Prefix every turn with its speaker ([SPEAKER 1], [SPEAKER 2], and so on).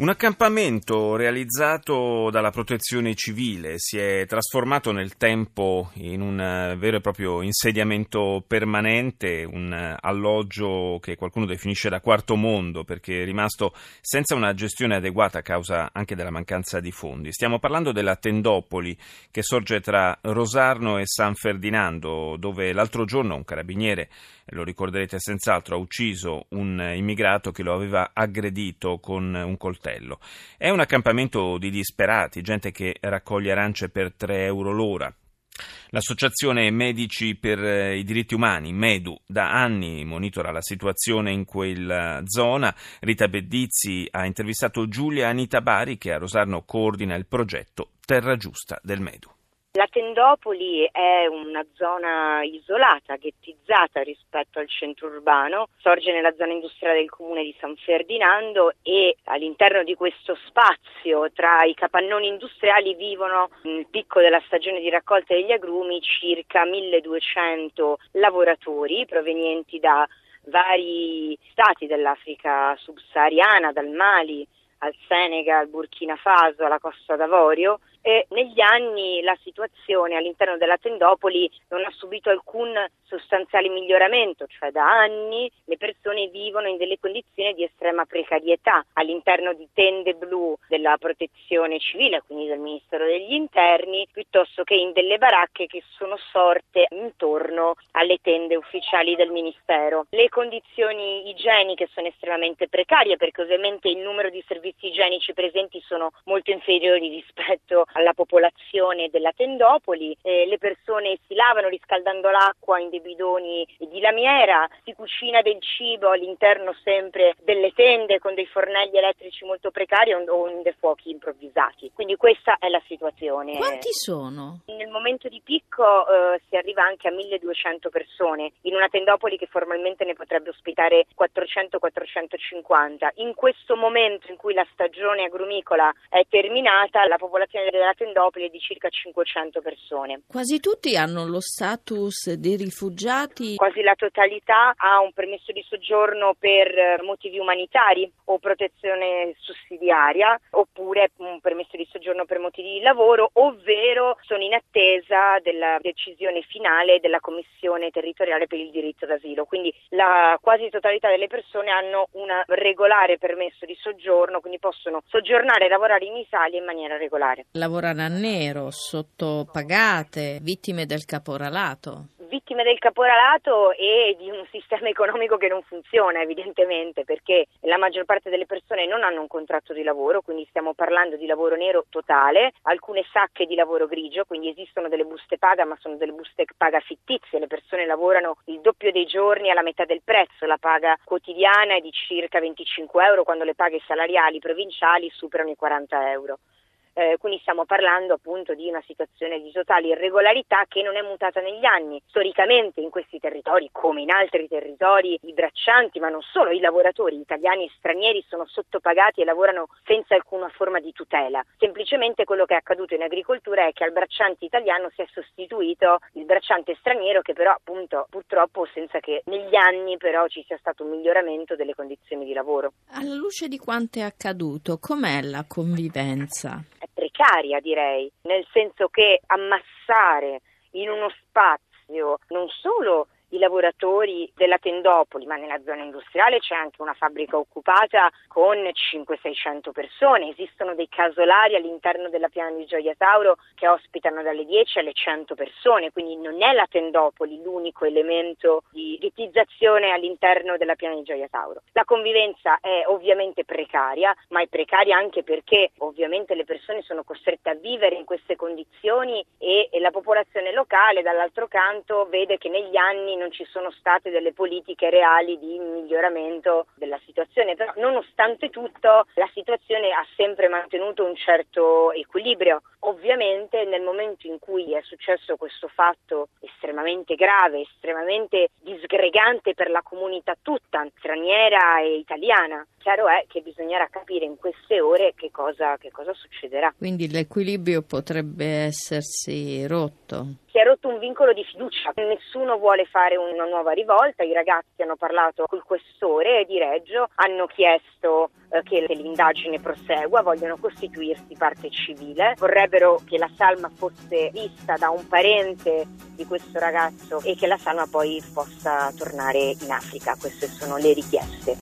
[SPEAKER 1] Un accampamento realizzato dalla protezione civile si è trasformato nel tempo in un eh, vero e proprio insediamento permanente, un eh, alloggio che qualcuno definisce da quarto mondo perché è rimasto senza una gestione adeguata a causa anche della mancanza di fondi. Stiamo parlando della Tendopoli che sorge tra Rosarno e San Ferdinando dove l'altro giorno un carabiniere lo ricorderete senz'altro, ha ucciso un immigrato che lo aveva aggredito con un coltello. È un accampamento di disperati, gente che raccoglie arance per 3 euro l'ora. L'associazione Medici per i diritti umani, MEDU, da anni monitora la situazione in quella zona. Rita Bedizzi ha intervistato Giulia Anita Bari che a Rosarno coordina il progetto Terra Giusta del MEDU.
[SPEAKER 2] La Tendopoli è una zona isolata, ghettizzata rispetto al centro urbano, sorge nella zona industriale del comune di San Ferdinando e all'interno di questo spazio tra i capannoni industriali vivono nel picco della stagione di raccolta degli agrumi circa 1200 lavoratori provenienti da vari stati dell'Africa subsahariana, dal Mali al Senegal, Burkina Faso, alla Costa d'Avorio e negli anni la situazione all'interno della Tendopoli non ha subito alcun sostanziale miglioramento, cioè da anni le persone vivono in delle condizioni di estrema precarietà all'interno di tende blu della protezione civile, quindi del Ministero degli Interni, piuttosto che in delle baracche che sono sorte intorno alle tende ufficiali del Ministero. Le condizioni igieniche sono estremamente precarie perché ovviamente il numero di servizi igienici presenti sono molto inferiori rispetto alla popolazione della Tendopoli, eh, le persone si lavano riscaldando l'acqua in dei bidoni di lamiera, si cucina del cibo all'interno sempre delle tende con dei fornelli elettrici molto precari o in dei fuochi improvvisati. Quindi questa è la situazione.
[SPEAKER 3] Quanti sono?
[SPEAKER 2] Nel momento di picco eh, si arriva anche a 1200 persone in una Tendopoli che formalmente ne potrebbe ospitare 400-450. In questo momento in cui la stagione agrumicola è terminata, la popolazione della Tendopoli è di circa 500 persone.
[SPEAKER 3] Quasi tutti hanno lo status di rifugiati?
[SPEAKER 2] Quasi la totalità ha un permesso di soggiorno per motivi umanitari o protezione sussidiaria oppure un permesso di soggiorno per motivi di lavoro, ovvero sono in attesa della decisione finale della Commissione territoriale per il diritto d'asilo. Quindi la quasi totalità delle persone hanno un regolare permesso di soggiorno, quindi possono soggiornare e lavorare in Italia in maniera regolare.
[SPEAKER 3] La lavorano a nero, sottopagate, vittime del caporalato
[SPEAKER 2] vittime del caporalato e di un sistema economico che non funziona evidentemente perché la maggior parte delle persone non hanno un contratto di lavoro, quindi stiamo parlando di lavoro nero totale, alcune sacche di lavoro grigio, quindi esistono delle buste paga ma sono delle buste paga fittizie, le persone lavorano il doppio dei giorni alla metà del prezzo, la paga quotidiana è di circa 25 euro quando le paghe salariali provinciali superano i 40 euro eh, quindi stiamo parlando appunto di una situazione di totale irregolarità che non è mutata negli anni. Storicamente in questi territori, come in altri territori, i braccianti, ma non solo, i lavoratori italiani e stranieri sono sottopagati e lavorano senza alcuna forma di tutela. Semplicemente quello che è accaduto in agricoltura è che al bracciante italiano si è sostituito il bracciante straniero che però appunto purtroppo senza che negli anni però ci sia stato un miglioramento delle condizioni di lavoro.
[SPEAKER 3] Alla luce di quanto è accaduto, com'è la convivenza?
[SPEAKER 2] Precaria direi, nel senso che ammassare in uno spazio non solo i lavoratori della Tendopoli, ma nella zona industriale c'è anche una fabbrica occupata con 500-600 persone, esistono dei casolari all'interno della piana di Gioia Tauro che ospitano dalle 10 alle 100 persone, quindi non è la Tendopoli l'unico elemento di ghettizzazione all'interno della piana di Gioia Tauro. La convivenza è ovviamente precaria, ma è precaria anche perché ovviamente le persone sono costrette a vivere in queste condizioni e, e la popolazione locale dall'altro canto vede che negli anni non ci sono state delle politiche reali di miglioramento della situazione, però nonostante tutto la situazione ha sempre mantenuto un certo equilibrio. Ovviamente nel momento in cui è successo questo fatto estremamente grave, estremamente disgregante per la comunità tutta, straniera e italiana, chiaro è che bisognerà capire in queste ore che cosa, che cosa succederà.
[SPEAKER 4] Quindi l'equilibrio potrebbe essersi rotto.
[SPEAKER 2] Si è rotto un vincolo di fiducia, nessuno vuole fare una nuova rivolta, i ragazzi hanno parlato col questore di Reggio, hanno chiesto eh, che l'indagine prosegua, vogliono costituirsi parte civile, vorrebbero che la salma fosse vista da un parente di questo ragazzo e che la salma poi possa tornare in Africa, queste sono le richieste.